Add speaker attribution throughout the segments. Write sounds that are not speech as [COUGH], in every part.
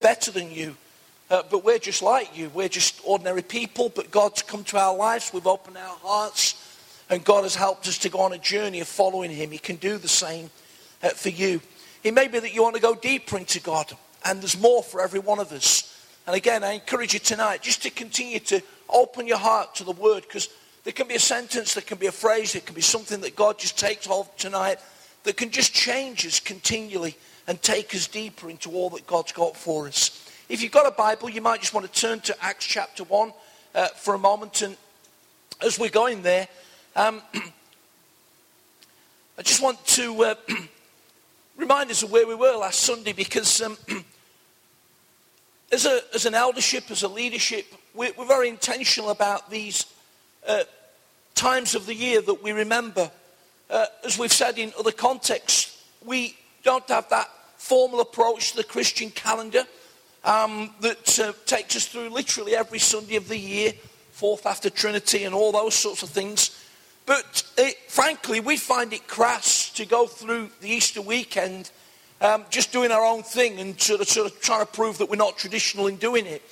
Speaker 1: better than you. Uh, but we're just like you. We're just ordinary people, but God's come to our lives. We've opened our hearts, and God has helped us to go on a journey of following Him. He can do the same uh, for you. It may be that you want to go deeper into God, and there's more for every one of us. And again, I encourage you tonight just to continue to open your heart to the Word, because there can be a sentence, there can be a phrase, there can be something that God just takes hold tonight that can just change us continually and take us deeper into all that God's got for us. If you've got a Bible, you might just want to turn to Acts chapter 1 uh, for a moment. And as we're going there, um, [CLEARS THROAT] I just want to uh, [CLEARS THROAT] remind us of where we were last Sunday because um, [CLEARS THROAT] as, a, as an eldership, as a leadership, we're, we're very intentional about these uh, times of the year that we remember. Uh, as we've said in other contexts, we don't have that formal approach to the Christian calendar um, that uh, takes us through literally every Sunday of the year, fourth after Trinity, and all those sorts of things. But it, frankly, we find it crass to go through the Easter weekend um, just doing our own thing and sort of, sort of trying to prove that we're not traditional in doing it.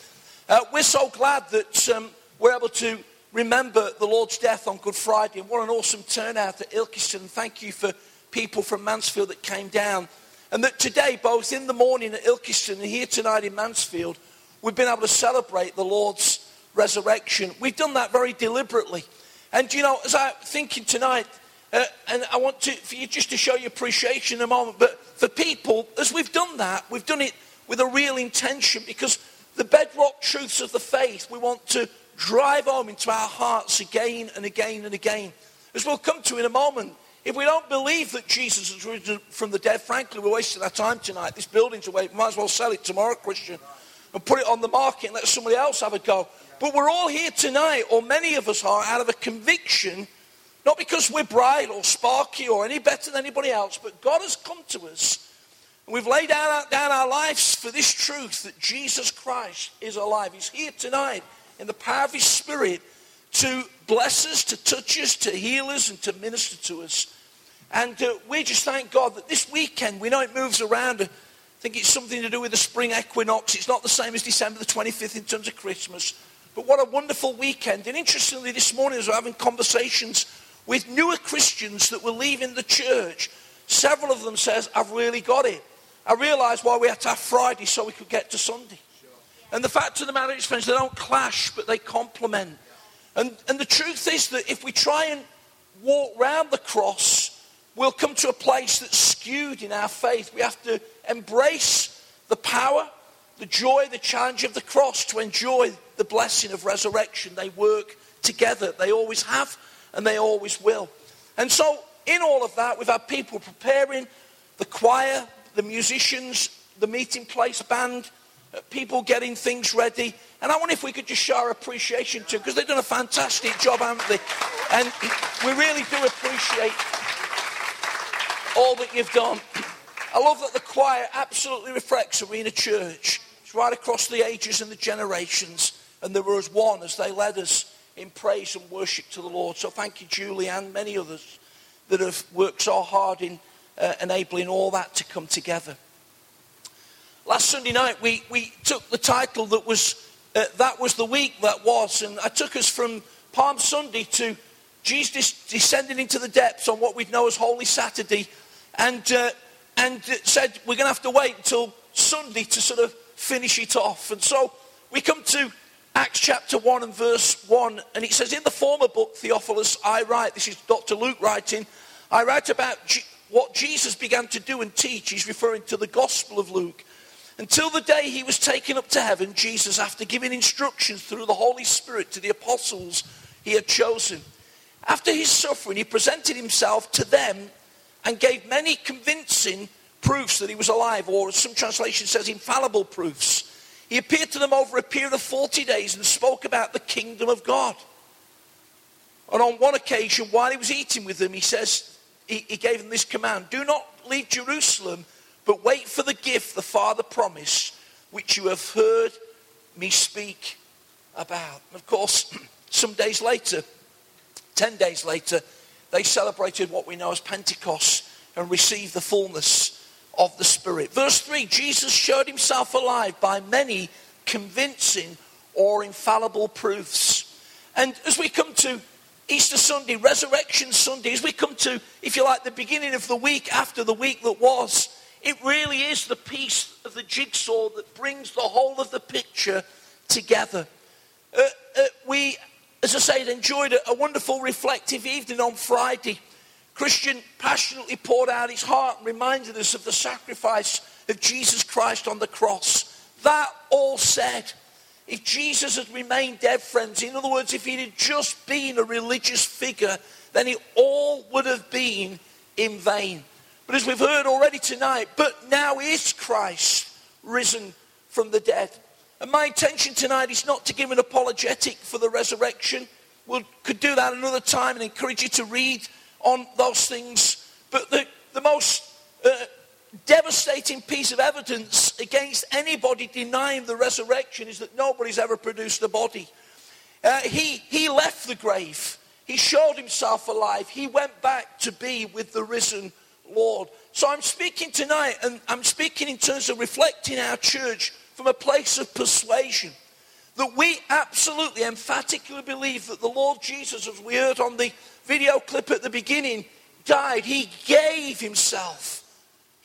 Speaker 1: Uh, we're so glad that um, we're able to remember the Lord's death on Good Friday, and what an awesome turnout at Ilkeston. Thank you for people from Mansfield that came down. And that today, both in the morning at Ilkeston and here tonight in Mansfield, we've been able to celebrate the Lord's resurrection. We've done that very deliberately. And you know, as I'm thinking tonight, uh, and I want to, for you just to show your appreciation in a moment, but for people, as we've done that, we've done it with a real intention because the bedrock truths of the faith we want to drive home into our hearts again and again and again. As we'll come to in a moment, if we don't believe that Jesus has risen from the dead, frankly, we're wasting our time tonight. This building's away. We might as well sell it tomorrow, Christian, and put it on the market and let somebody else have a go. But we're all here tonight, or many of us are, out of a conviction, not because we're bright or sparky or any better than anybody else, but God has come to us. And we've laid down, down our lives for this truth that Jesus Christ is alive. He's here tonight in the power of His Spirit to bless us, to touch us, to heal us, and to minister to us. And uh, we just thank God that this weekend, we know it moves around. I think it's something to do with the spring equinox. It's not the same as December the 25th in terms of Christmas. But what a wonderful weekend. And interestingly, this morning, as we're having conversations with newer Christians that were leaving the church, several of them says, I've really got it. I realised why we had to have Friday so we could get to Sunday. And the fact of the matter is, friends, they don't clash, but they complement. And, and the truth is that if we try and walk round the cross we'll come to a place that's skewed in our faith. We have to embrace the power, the joy, the challenge of the cross to enjoy the blessing of resurrection. They work together. They always have and they always will. And so, in all of that, we've had people preparing the choir, the musicians, the meeting place band, uh, people getting things ready. And I wonder if we could just show our appreciation to them because they've done a fantastic job, haven't they? And we really do appreciate all that you've done. I love that the choir absolutely reflects Arena Church. It's right across the ages and the generations. And they were as one as they led us in praise and worship to the Lord. So thank you, Julie, and many others that have worked so hard in uh, enabling all that to come together. Last Sunday night, we, we took the title that was, uh, That Was the Week That Was. And I took us from Palm Sunday to Jesus descending into the depths on what we'd know as Holy Saturday and, uh, and said, We're going to have to wait until Sunday to sort of finish it off. And so we come to Acts chapter 1 and verse 1, and it says, In the former book, Theophilus, I write, this is Dr. Luke writing, I write about G- what Jesus began to do and teach. He's referring to the Gospel of Luke. Until the day he was taken up to heaven, Jesus, after giving instructions through the Holy Spirit to the apostles he had chosen, after his suffering, he presented himself to them and gave many convincing proofs that he was alive, or some translation says, infallible proofs. He appeared to them over a period of 40 days and spoke about the kingdom of God. And on one occasion, while he was eating with them, he says, he, he gave them this command Do not leave Jerusalem, but wait for the gift the Father promised, which you have heard me speak about. And of course, [CLEARS THROAT] some days later, 10 days later, they celebrated what we know as Pentecost and received the fullness of the Spirit. Verse 3 Jesus showed himself alive by many convincing or infallible proofs. And as we come to Easter Sunday, Resurrection Sunday, as we come to, if you like, the beginning of the week after the week that was, it really is the piece of the jigsaw that brings the whole of the picture together. Uh, uh, we, as I said, enjoyed a, wonderful reflective evening on Friday. Christian passionately poured out his heart and reminded us of the sacrifice of Jesus Christ on the cross. That all said, if Jesus had remained dead, friends, in other words, if he had just been a religious figure, then it all would have been in vain. But as we've heard already tonight, but now is Christ risen from the dead. And my intention tonight is not to give an apologetic for the resurrection. We could do that another time and encourage you to read on those things. But the, the most uh, devastating piece of evidence against anybody denying the resurrection is that nobody's ever produced a body. Uh, he, he left the grave. He showed himself alive. He went back to be with the risen Lord. So I'm speaking tonight, and I'm speaking in terms of reflecting our church from a place of persuasion. That we absolutely emphatically believe that the Lord Jesus, as we heard on the video clip at the beginning, died. He gave himself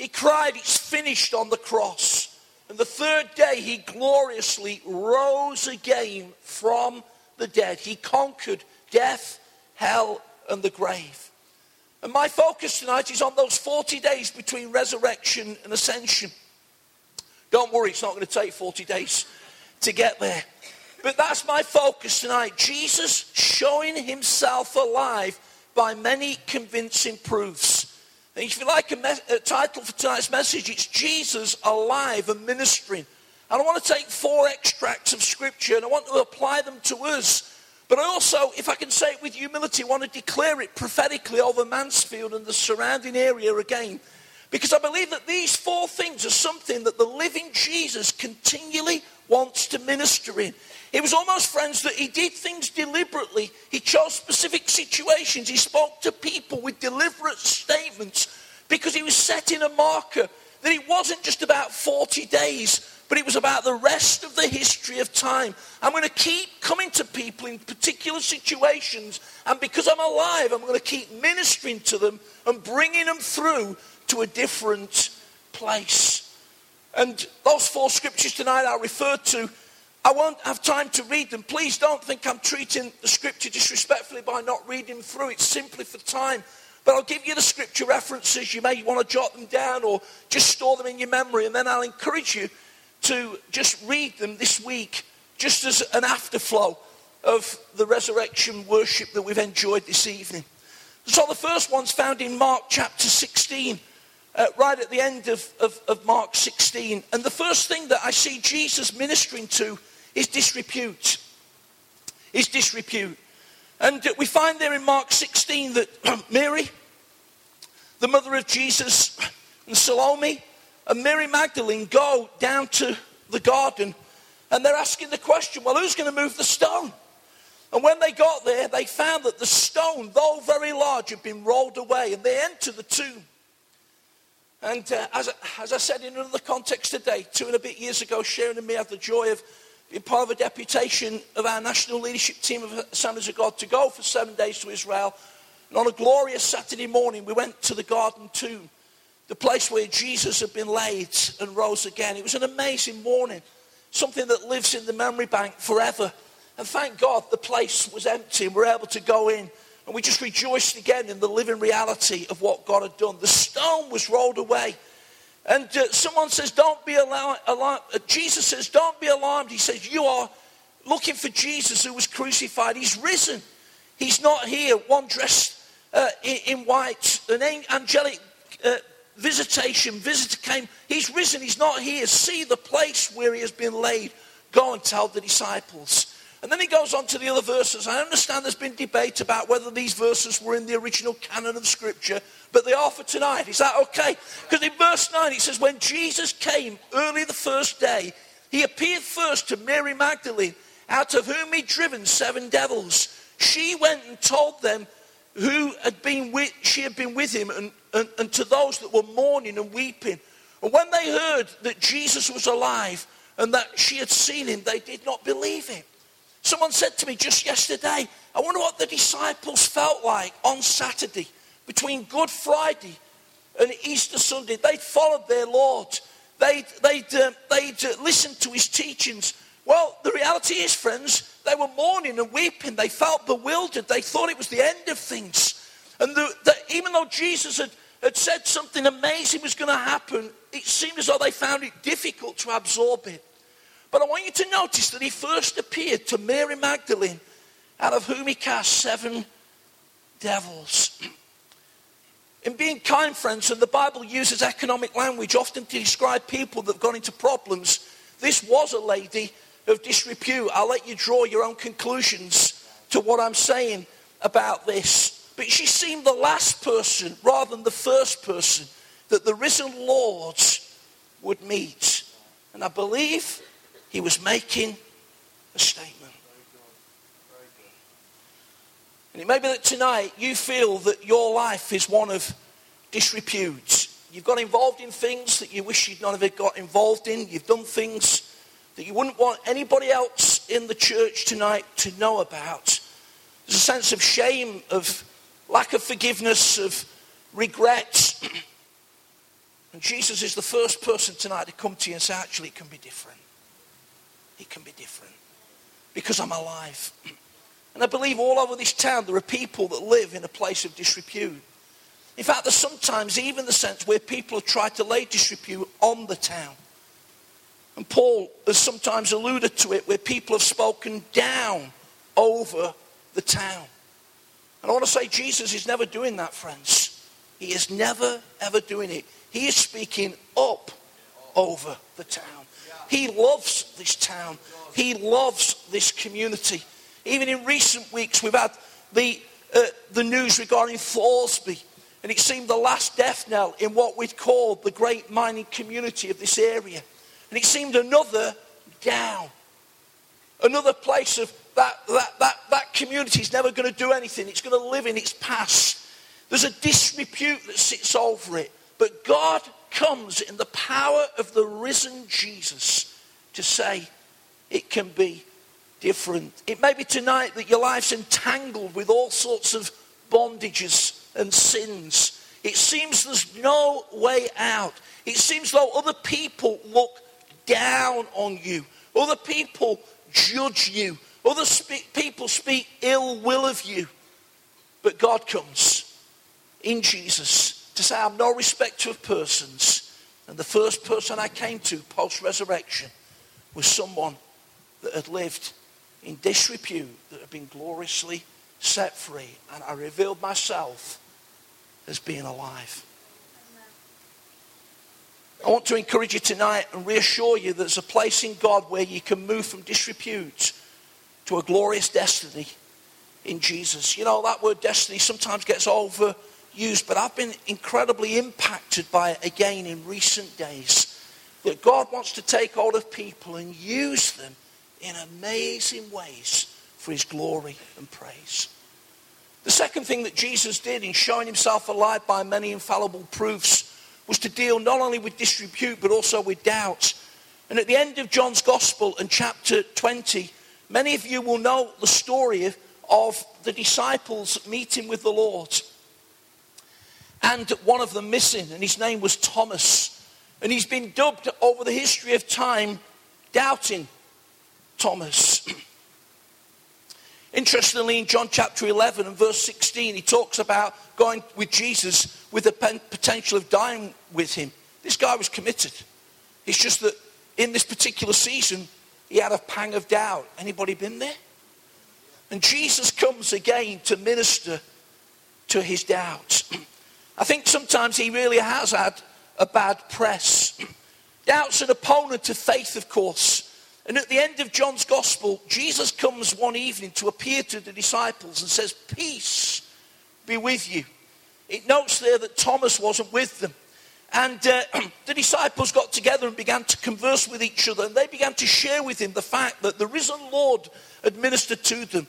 Speaker 1: he cried, It's finished on the cross. And the third day, he gloriously rose again from the dead. He conquered death, hell, and the grave. And my focus tonight is on those 40 days between resurrection and ascension. Don't worry, it's not going to take 40 days to get there. But that's my focus tonight. Jesus showing himself alive by many convincing proofs. And if you like a, me- a title for tonight's message, it's Jesus alive and ministering. And I want to take four extracts of scripture and I want to apply them to us. But I also, if I can say it with humility, I want to declare it prophetically over Mansfield and the surrounding area again. Because I believe that these four things are something that the living Jesus continually wants to minister in. It was almost, friends, that he did things deliberately. He chose specific situations. He spoke to people with deliberate statements because he was setting a marker that it wasn't just about 40 days, but it was about the rest of the history of time. I'm going to keep coming to people in particular situations, and because I'm alive, I'm going to keep ministering to them and bringing them through to a different place. And those four scriptures tonight I referred to I won't have time to read them. Please don't think I'm treating the scripture disrespectfully by not reading through it simply for time. But I'll give you the scripture references. You may want to jot them down or just store them in your memory. And then I'll encourage you to just read them this week, just as an afterflow of the resurrection worship that we've enjoyed this evening. So the first one's found in Mark chapter 16 uh, right at the end of, of, of Mark 16. And the first thing that I see Jesus ministering to is disrepute. Is disrepute. And we find there in Mark 16 that [CLEARS THROAT] Mary, the mother of Jesus, and Salome, and Mary Magdalene go down to the garden and they're asking the question well, who's going to move the stone? And when they got there, they found that the stone, though very large, had been rolled away. And they enter the tomb. And uh, as, as I said in another context today, two and a bit years ago, Sharon and me had the joy of being part of a deputation of our national leadership team of Assemblies of God to go for seven days to Israel. And on a glorious Saturday morning, we went to the garden tomb, the place where Jesus had been laid and rose again. It was an amazing morning, something that lives in the memory bank forever. And thank God the place was empty and we we're able to go in and we just rejoiced again in the living reality of what God had done. The stone was rolled away. And uh, someone says, Don't be alarmed. Uh, Jesus says, Don't be alarmed. He says, You are looking for Jesus who was crucified. He's risen. He's not here, one dressed uh, in, in, white. An angelic uh, visitation, visitor came. He's risen. He's not here. See the place where he has been laid. Go and tell the disciples. And then he goes on to the other verses. I understand there's been debate about whether these verses were in the original canon of Scripture, but they are for tonight. Is that okay? Because in verse 9 it says, When Jesus came early the first day, he appeared first to Mary Magdalene, out of whom he'd driven seven devils. She went and told them who had been with, she had been with him and, and, and to those that were mourning and weeping. And when they heard that Jesus was alive and that she had seen him, they did not believe it. Someone said to me just yesterday, I wonder what the disciples felt like on Saturday between Good Friday and Easter Sunday. They'd followed their Lord, they'd, they'd, uh, they'd uh, listened to his teachings. Well, the reality is, friends, they were mourning and weeping. They felt bewildered. They thought it was the end of things. And the, the, even though Jesus had, had said something amazing was going to happen, it seemed as though they found it difficult to absorb it. But I want you to notice that he first appeared to Mary Magdalene, out of whom he cast seven devils. [CLEARS THROAT] In being kind, friends, and the Bible uses economic language often to describe people that have gone into problems. This was a lady of disrepute. I'll let you draw your own conclusions to what I'm saying about this. But she seemed the last person rather than the first person that the risen Lord would meet. And I believe he was making a statement. And it may be that tonight you feel that your life is one of disrepute. You've got involved in things that you wish you'd not have got involved in. You've done things that you wouldn't want anybody else in the church tonight to know about. There's a sense of shame, of lack of forgiveness, of regret. [CLEARS THROAT] and Jesus is the first person tonight to come to you and say, actually, it can be different. It can be different because I'm alive. And I believe all over this town there are people that live in a place of disrepute. In fact, there's sometimes even the sense where people have tried to lay disrepute on the town. And Paul has sometimes alluded to it where people have spoken down over the town. And I want to say Jesus is never doing that, friends. He is never, ever doing it. He is speaking up over the town. He loves this town. He loves this community. Even in recent weeks, we've had the, uh, the news regarding Thoresby. And it seemed the last death knell in what we'd call the great mining community of this area. And it seemed another down. Another place of that, that, that, that community is never going to do anything. It's going to live in its past. There's a disrepute that sits over it. But God comes in the power of the risen Jesus to say it can be different. It may be tonight that your life's entangled with all sorts of bondages and sins. It seems there's no way out. It seems though other people look down on you. Other people judge you. Other spe- people speak ill will of you. But God comes in Jesus to say, I'm no respecter of persons. And the first person I came to post resurrection was someone that had lived in disrepute, that had been gloriously set free. And I revealed myself as being alive. I want to encourage you tonight and reassure you that there's a place in God where you can move from disrepute to a glorious destiny in Jesus. You know, that word destiny sometimes gets overused, but I've been incredibly impacted by it again in recent days. That God wants to take hold of people and use them in amazing ways for his glory and praise. The second thing that Jesus did in showing himself alive by many infallible proofs was to deal not only with disrepute but also with doubts. And at the end of John's Gospel and chapter 20, many of you will know the story of, of the disciples meeting with the Lord. And one of them missing, and his name was Thomas. And he's been dubbed over the history of time Doubting Thomas. [CLEARS THROAT] Interestingly, in John chapter 11 and verse 16, he talks about going with Jesus with the potential of dying with him. This guy was committed. It's just that in this particular season, he had a pang of doubt. Anybody been there? And Jesus comes again to minister to his doubts. [CLEARS THROAT] I think sometimes he really has had a bad press. [CLEARS THROAT] Doubt's an opponent of faith, of course. And at the end of John's gospel, Jesus comes one evening to appear to the disciples and says, Peace be with you. It notes there that Thomas wasn't with them. And uh, [CLEARS THROAT] the disciples got together and began to converse with each other. And they began to share with him the fact that the risen Lord administered to them.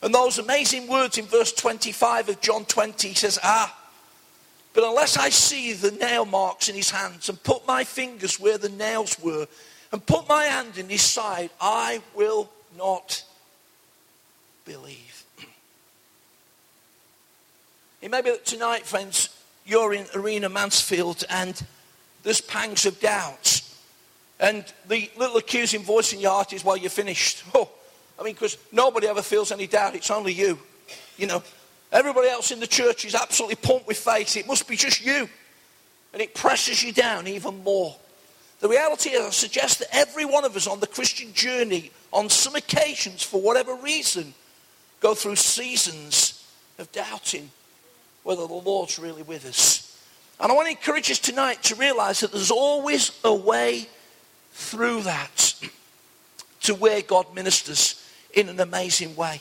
Speaker 1: And those amazing words in verse 25 of John 20, he says, Ah, But unless I see the nail marks in his hands and put my fingers where the nails were and put my hand in his side, I will not believe. [CLEARS THROAT] It may be that tonight, friends, you're in Arena Mansfield and there's pangs of doubt. And the little accusing voice in your heart is, well, you're finished. [LAUGHS] Oh, I mean, because nobody ever feels any doubt. It's only you. You know, everybody else in the church is absolutely pumped with faith. It must be just you. And it presses you down even more. The reality is, I suggest that every one of us on the Christian journey, on some occasions, for whatever reason, go through seasons of doubting whether the Lord's really with us. And I want to encourage us tonight to realize that there's always a way through that [CLEARS THROAT] to where God ministers in an amazing way.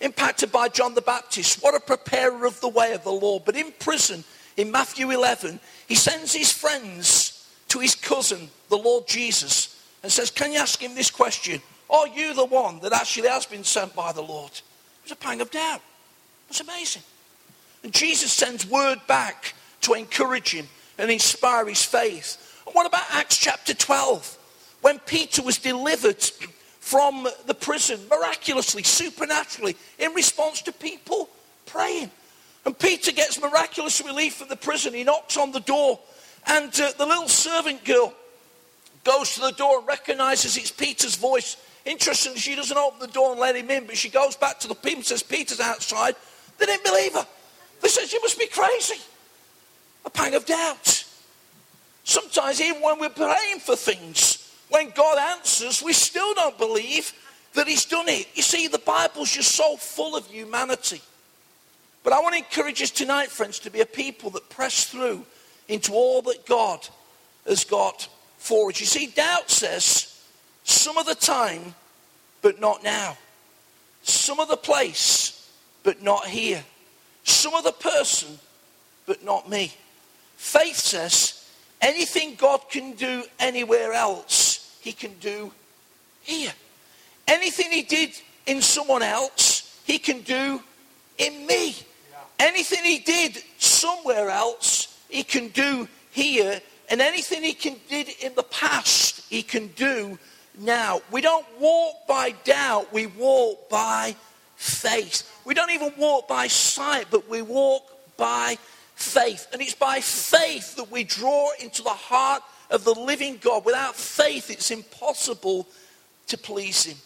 Speaker 1: Impacted by John the Baptist, what a preparer of the way of the Lord. But in prison, in Matthew 11, he sends his friends to his cousin, the Lord Jesus, and says, Can you ask him this question? Are you the one that actually has been sent by the Lord? It was a pang of doubt. It's amazing. And Jesus sends word back to encourage him and inspire his faith. And what about Acts chapter 12? When Peter was delivered from the prison miraculously, supernaturally, in response to people praying. And Peter gets miraculous relief from the prison. He knocks on the door, and uh, the little servant girl goes to the door and recognizes it's Peter's voice. Interestingly, she doesn't open the door and let him in, but she goes back to the people and says, Peter's outside. They didn't believe her. They said, You must be crazy. A pang of doubt. Sometimes, even when we're praying for things, when God answers, we still don't believe that He's done it. You see, the Bible's just so full of humanity. But I want to encourage us tonight, friends, to be a people that press through into all that God has got for us. You see, doubt says, some of the time, but not now. Some of the place, but not here some of the person, but not me. Faith says anything God can do anywhere else, He can do here. Anything He did in someone else, He can do in me. Anything He did somewhere else, He can do here. And anything He can did in the past, He can do now. We don't walk by doubt, we walk by faith. We don't even walk by sight, but we walk by faith. And it's by faith that we draw into the heart of the living God. Without faith, it's impossible to please Him.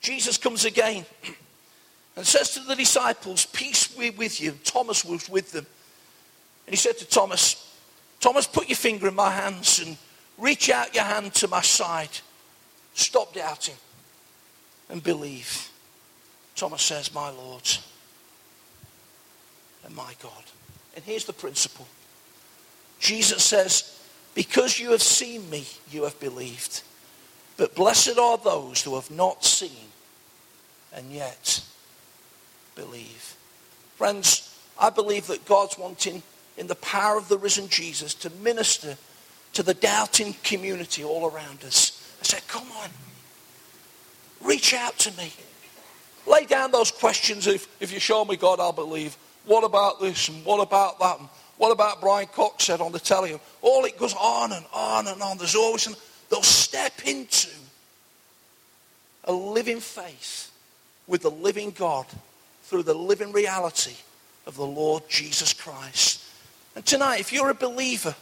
Speaker 1: Jesus comes again and says to the disciples, Peace be with you. Thomas was with them. And he said to Thomas, Thomas, put your finger in my hands and reach out your hand to my side. Stop doubting and believe. Thomas says, My Lord and my God. And here's the principle Jesus says, Because you have seen me, you have believed. But blessed are those who have not seen and yet believe. Friends, I believe that God's wanting, in the power of the risen Jesus, to minister to the doubting community all around us. I said, Come on, reach out to me. Lay down those questions. If, if you show me God, I'll believe. What about this and what about that? What about Brian Cox said on the telly? All it goes on and on and on. There's always, an, they'll step into a living faith with the living God through the living reality of the Lord Jesus Christ. And tonight, if you're a believer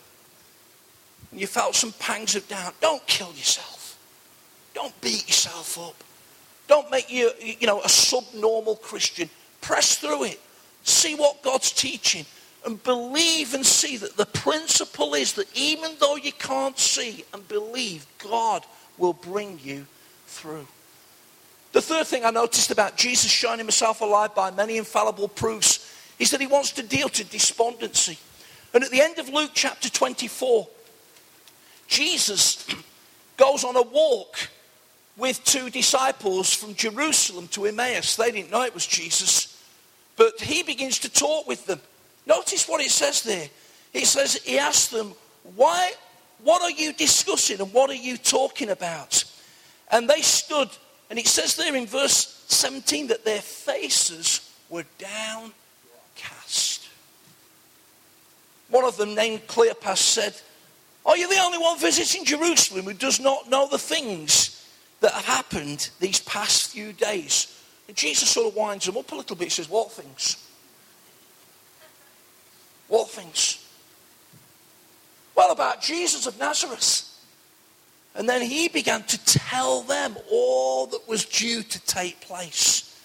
Speaker 1: and you felt some pangs of doubt, don't kill yourself. Don't beat yourself up. Don't make you, you know, a subnormal Christian. Press through it. See what God's teaching. And believe and see that the principle is that even though you can't see and believe, God will bring you through. The third thing I noticed about Jesus showing himself alive by many infallible proofs is that he wants to deal to despondency. And at the end of Luke chapter 24, Jesus [CLEARS THROAT] goes on a walk with two disciples from Jerusalem to Emmaus. They didn't know it was Jesus, but he begins to talk with them. Notice what it says there. It says, He asked them, Why, what are you discussing and what are you talking about? And they stood, and it says there in verse 17 that their faces were downcast. one of them named Cleopas said, Are you the only one visiting Jerusalem who does not know the things that have happened these past few days? And Jesus sort of winds them up a little bit. He says, What things? What things? Well, about Jesus of Nazareth. And then he began to tell them all that was due to take place.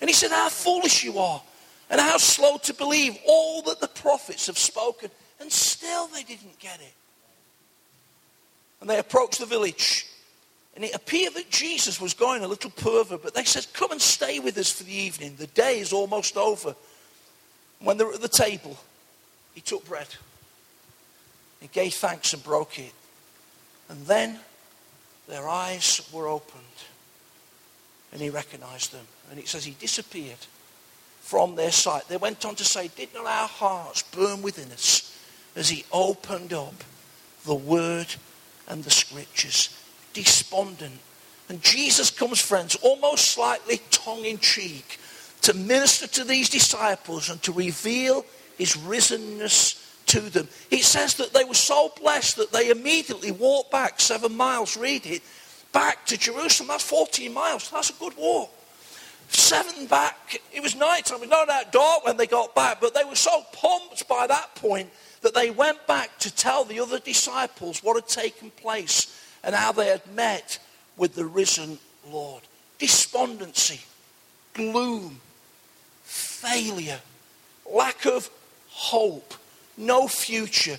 Speaker 1: And he said, How foolish you are, and how slow to believe all that the prophets have spoken. And still they didn't get it. And they approached the village. And it appeared that Jesus was going a little further, but they said, Come and stay with us for the evening. The day is almost over. When they were at the table, he took bread. He gave thanks and broke it. And then their eyes were opened. And he recognized them. And it says he disappeared from their sight. They went on to say, Did not our hearts burn within us as he opened up the word and the scriptures? Despondent. And Jesus comes, friends, almost slightly tongue in cheek to minister to these disciples and to reveal his risenness to them. It says that they were so blessed that they immediately walked back seven miles, read it, back to Jerusalem. That's 14 miles. That's a good walk. Seven back. It was night time. It was not that dark when they got back, but they were so pumped by that point that they went back to tell the other disciples what had taken place and how they had met with the risen Lord. Despondency, gloom, failure, lack of hope, no future.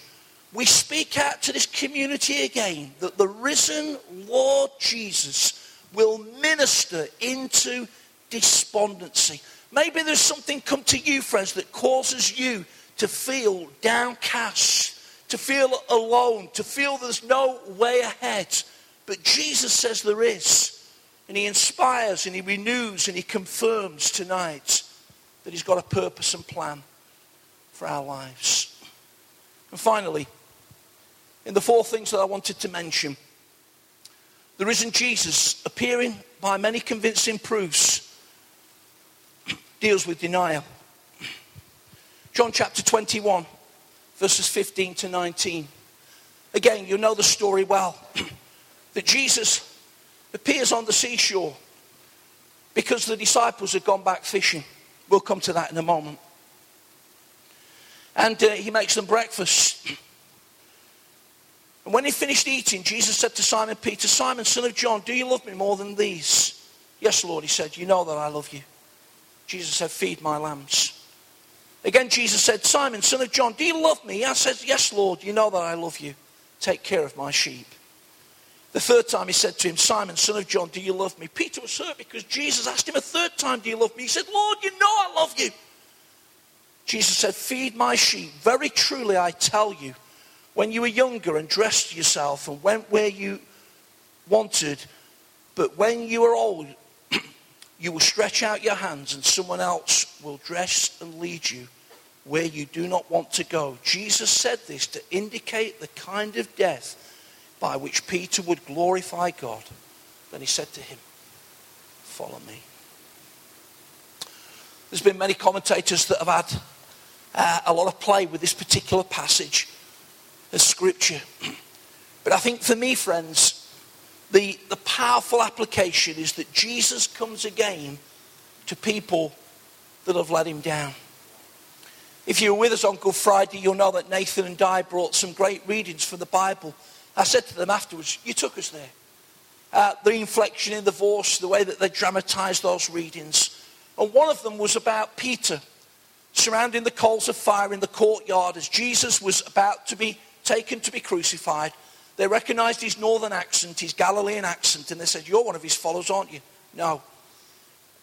Speaker 1: We speak out to this community again that the risen Lord Jesus will minister into despondency. Maybe there's something come to you, friends, that causes you to feel downcast, to feel alone, to feel there's no way ahead. But Jesus says there is. And he inspires and he renews and he confirms tonight that he's got a purpose and plan for our lives. And finally, in the four things that I wanted to mention, the risen Jesus appearing by many convincing proofs [CLEARS THROAT] deals with denial. John chapter 21, verses 15 to 19. Again, you know the story well. [CLEARS THROAT] that Jesus appears on the seashore because the disciples had gone back fishing. We'll come to that in a moment. And uh, he makes them breakfast. And when he finished eating, Jesus said to Simon Peter, Simon, son of John, do you love me more than these? Yes, Lord, he said, You know that I love you. Jesus said, Feed my lambs. Again, Jesus said, Simon, son of John, do you love me? I said, Yes, Lord, you know that I love you. Take care of my sheep. The third time he said to him, Simon, son of John, do you love me? Peter was hurt because Jesus asked him a third time, Do you love me? He said, Lord, you know I love you. Jesus said, Feed my sheep. Very truly, I tell you, when you were younger and dressed yourself and went where you wanted, but when you are old, [CLEARS THROAT] you will stretch out your hands and someone else will dress and lead you where you do not want to go. Jesus said this to indicate the kind of death by which Peter would glorify God. Then he said to him, Follow me. There's been many commentators that have had uh, a lot of play with this particular passage of Scripture. [CLEARS THROAT] But I think for me, friends, the, the powerful application is that Jesus comes again to people that have let him down. If you were with us on Good Friday, you'll know that Nathan and Di brought some great readings from the Bible. I said to them afterwards, You took us there. Uh, the inflection in the voice, the way that they dramatized those readings. And one of them was about Peter surrounding the coals of fire in the courtyard as Jesus was about to be taken to be crucified. They recognized his northern accent, his Galilean accent, and they said, You're one of his followers, aren't you? No.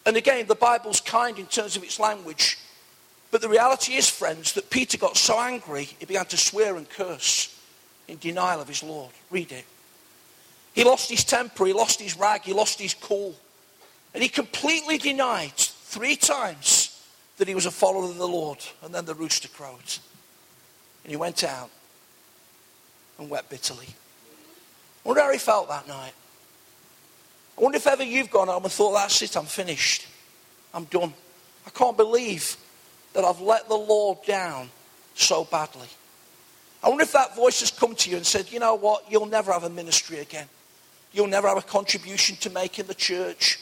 Speaker 1: And again, the Bible's kind in terms of its language. But the reality is, friends, that Peter got so angry, he began to swear and curse in denial of his Lord. Read it. He lost his temper, he lost his rag, he lost his cool. And he completely denied three times that he was a follower of the Lord. And then the rooster crowed. And he went out and wept bitterly. I wonder how he felt that night. I wonder if ever you've gone home and thought, that's it, I'm finished. I'm done. I can't believe that I've let the Lord down so badly. I wonder if that voice has come to you and said, you know what, you'll never have a ministry again. You'll never have a contribution to make in the church.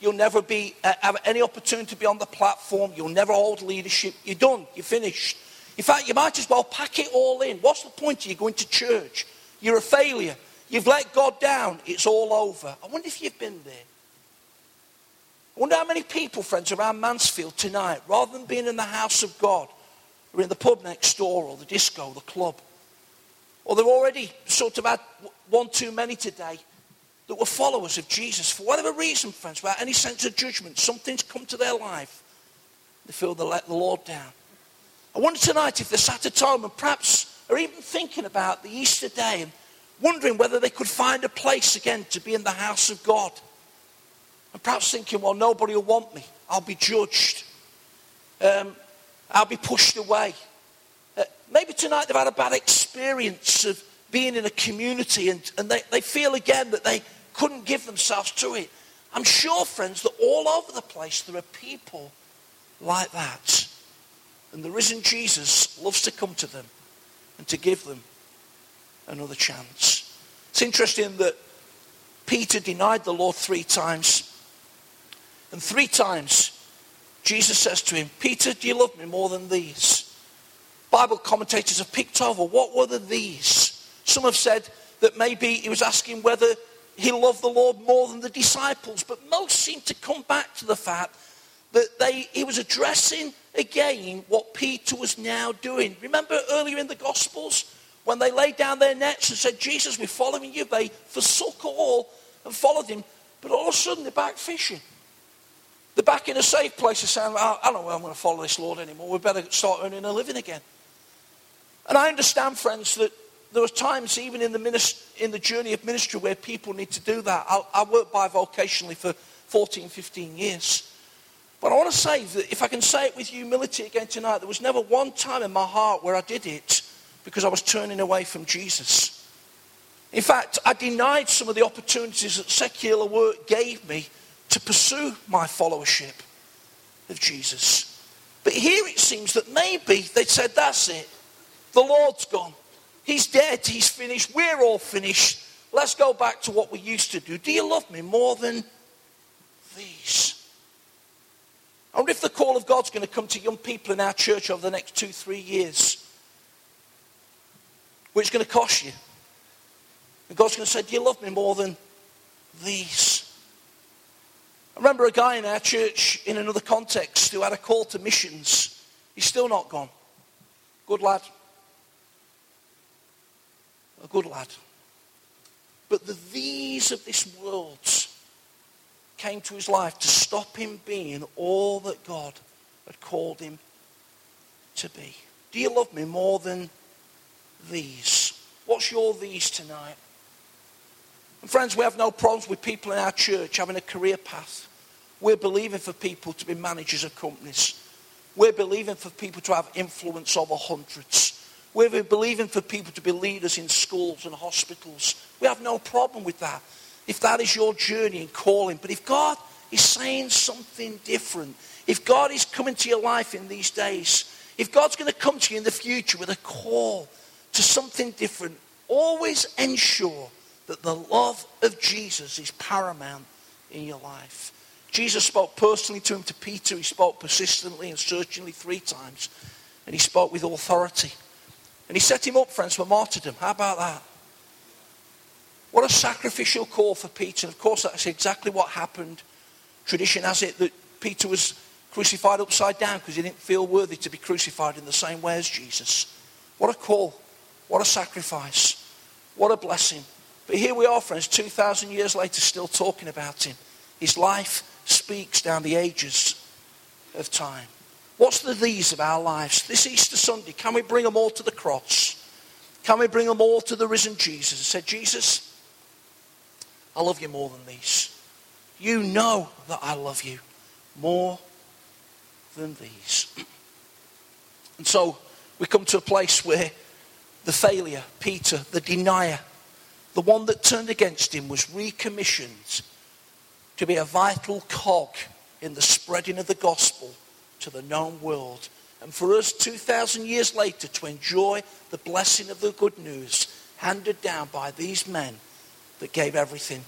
Speaker 1: You'll never be, uh, have any opportunity to be on the platform. You'll never hold leadership. You're done. You're finished. In fact, you might as well pack it all in. What's the point of you going to church? You're a failure. You've let God down. It's all over. I wonder if you've been there. I wonder how many people, friends, around Mansfield tonight, rather than being in the house of God, are in the pub next door or the disco, the club. Or they've already sort of had one too many today that were followers of Jesus. For whatever reason, friends, without any sense of judgment, something's come to their life. They feel they let the Lord down. I wonder tonight if they're sat at home and perhaps are even thinking about the Easter day and wondering whether they could find a place again to be in the house of God. And perhaps thinking, well, nobody will want me. I'll be judged. Um, I'll be pushed away. Uh, maybe tonight they've had a bad experience of being in a community and, and they, they feel again that they couldn't give themselves to it. I'm sure, friends, that all over the place there are people like that. And the risen Jesus loves to come to them and to give them another chance. It's interesting that Peter denied the Lord three times. And three times Jesus says to him, Peter, do you love me more than these? Bible commentators have picked over what were the these? Some have said that maybe he was asking whether he loved the Lord more than the disciples, but most seem to come back to the fact that they, he was addressing again what Peter was now doing. Remember earlier in the Gospels when they laid down their nets and said, Jesus, we're following you. They forsook all and followed him. But all of a sudden they're back fishing. They're back in a safe place and saying, I don't know where I'm going to follow this Lord anymore. We better start earning a living again. And I understand, friends, that there are times even in the, in the journey of ministry where people need to do that. I, I worked bivocationally for 14, 15 years. But I want to say that if I can say it with humility again tonight, there was never one time in my heart where I did it because I was turning away from Jesus. In fact, I denied some of the opportunities that secular work gave me to pursue my followership of Jesus. But here it seems that maybe they said, That's it. The Lord's gone. He's dead. He's finished. We're all finished. Let's go back to what we used to do. Do you love me more than these? I wonder if the call of God's going to come to young people in our church over the next two, three years. Which is going to cost you. And God's going to say, Do you love me more than these? I remember a guy in our church in another context who had a call to missions. He's still not gone. Good lad. Good lad. But the these of this world came to his life to stop him being all that God had called him to be. Do you love me more than these? What's your these tonight? And friends, we have no problems with people in our church having a career path. We're believing for people to be managers of companies. We're believing for people to have influence over hundreds. We're believing for people to be leaders in schools and hospitals. We have no problem with that if that is your journey and calling. But if God is saying something different, if God is coming to your life in these days, if God's going to come to you in the future with a call to something different, always ensure that the love of Jesus is paramount in your life. Jesus spoke personally to him, to Peter. He spoke persistently and searchingly three times. And he spoke with authority. And he set him up, friends, for martyrdom. How about that? What a sacrificial call for Peter. And of course, that's exactly what happened. Tradition has it that Peter was crucified upside down because he didn't feel worthy to be crucified in the same way as Jesus. What a call. What a sacrifice. What a blessing. But here we are, friends, 2,000 years later, still talking about him. His life speaks down the ages of time. What's the these of our lives? This Easter Sunday, can we bring them all to the cross? Can we bring them all to the risen Jesus and say, Jesus, I love you more than these. You know that I love you more than these. [CLEARS THROAT] And so we come to a place where the failure, Peter, the denier, the one that turned against him, was recommissioned to be a vital cog in the spreading of the gospel to the known world and for us 2,000 years later to enjoy the blessing of the good news handed down by these men that gave everything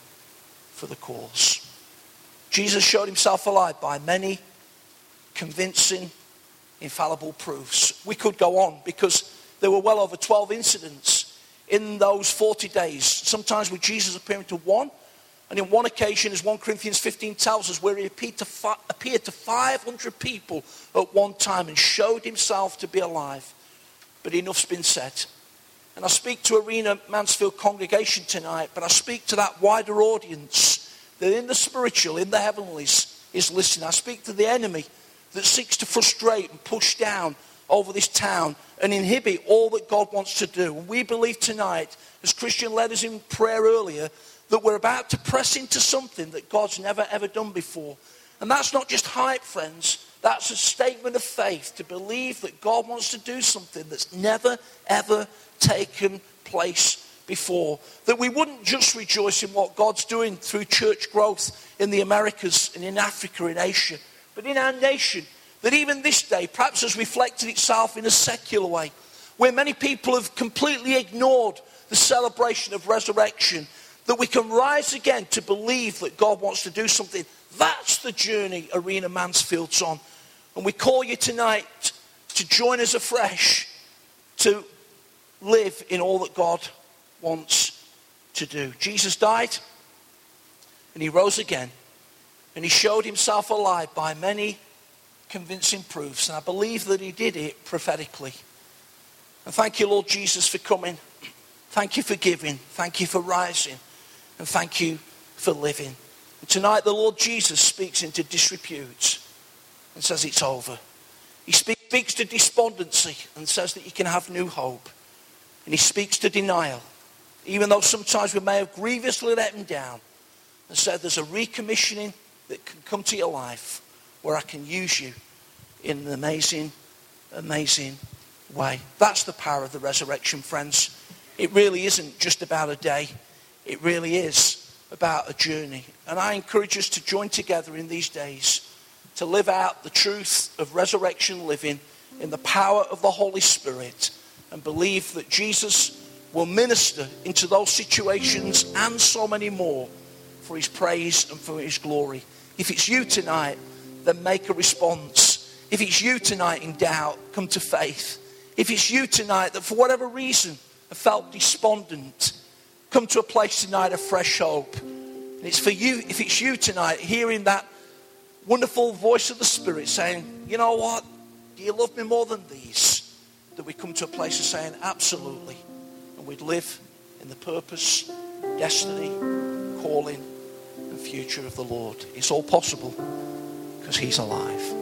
Speaker 1: for the cause. Jesus showed himself alive by many convincing, infallible proofs. We could go on because there were well over 12 incidents in those 40 days, sometimes with Jesus appearing to one, and in one occasion, as 1 Corinthians 15 tells us, where he appeared to, fi- appeared to 500 people at one time and showed himself to be alive. But enough's been said. And I speak to Arena Mansfield congregation tonight, but I speak to that wider audience that in the spiritual, in the heavenlies, is listening. I speak to the enemy that seeks to frustrate and push down over this town and inhibit all that God wants to do. And we believe tonight, as Christian led us in prayer earlier, that we're about to press into something that God's never ever done before. And that's not just hype, friends. That's a statement of faith to believe that God wants to do something that's never ever taken place before. That we wouldn't just rejoice in what God's doing through church growth in the Americas and in Africa, in Asia, but in our nation. That even this day perhaps has reflected itself in a secular way, where many people have completely ignored the celebration of resurrection that we can rise again to believe that God wants to do something. That's the journey Arena Mansfield's on. And we call you tonight to join us afresh to live in all that God wants to do. Jesus died and he rose again and he showed himself alive by many convincing proofs. And I believe that he did it prophetically. And thank you, Lord Jesus, for coming. Thank you for giving. Thank you for rising. And thank you for living. And tonight, the Lord Jesus speaks into disrepute and says it's over. He speaks to despondency and says that you can have new hope. And he speaks to denial, even though sometimes we may have grievously let him down, and said there's a recommissioning that can come to your life where I can use you in an amazing, amazing way. That's the power of the resurrection, friends. It really isn't just about a day. It really is about a journey. And I encourage us to join together in these days to live out the truth of resurrection living in the power of the Holy Spirit and believe that Jesus will minister into those situations and so many more for his praise and for his glory. If it's you tonight, then make a response. If it's you tonight in doubt, come to faith. If it's you tonight that for whatever reason have felt despondent, come to a place tonight of fresh hope. And it's for you, if it's you tonight, hearing that wonderful voice of the Spirit saying, you know what? Do you love me more than these? That we come to a place of saying, absolutely. And we'd live in the purpose, destiny, calling, and future of the Lord. It's all possible because He's alive.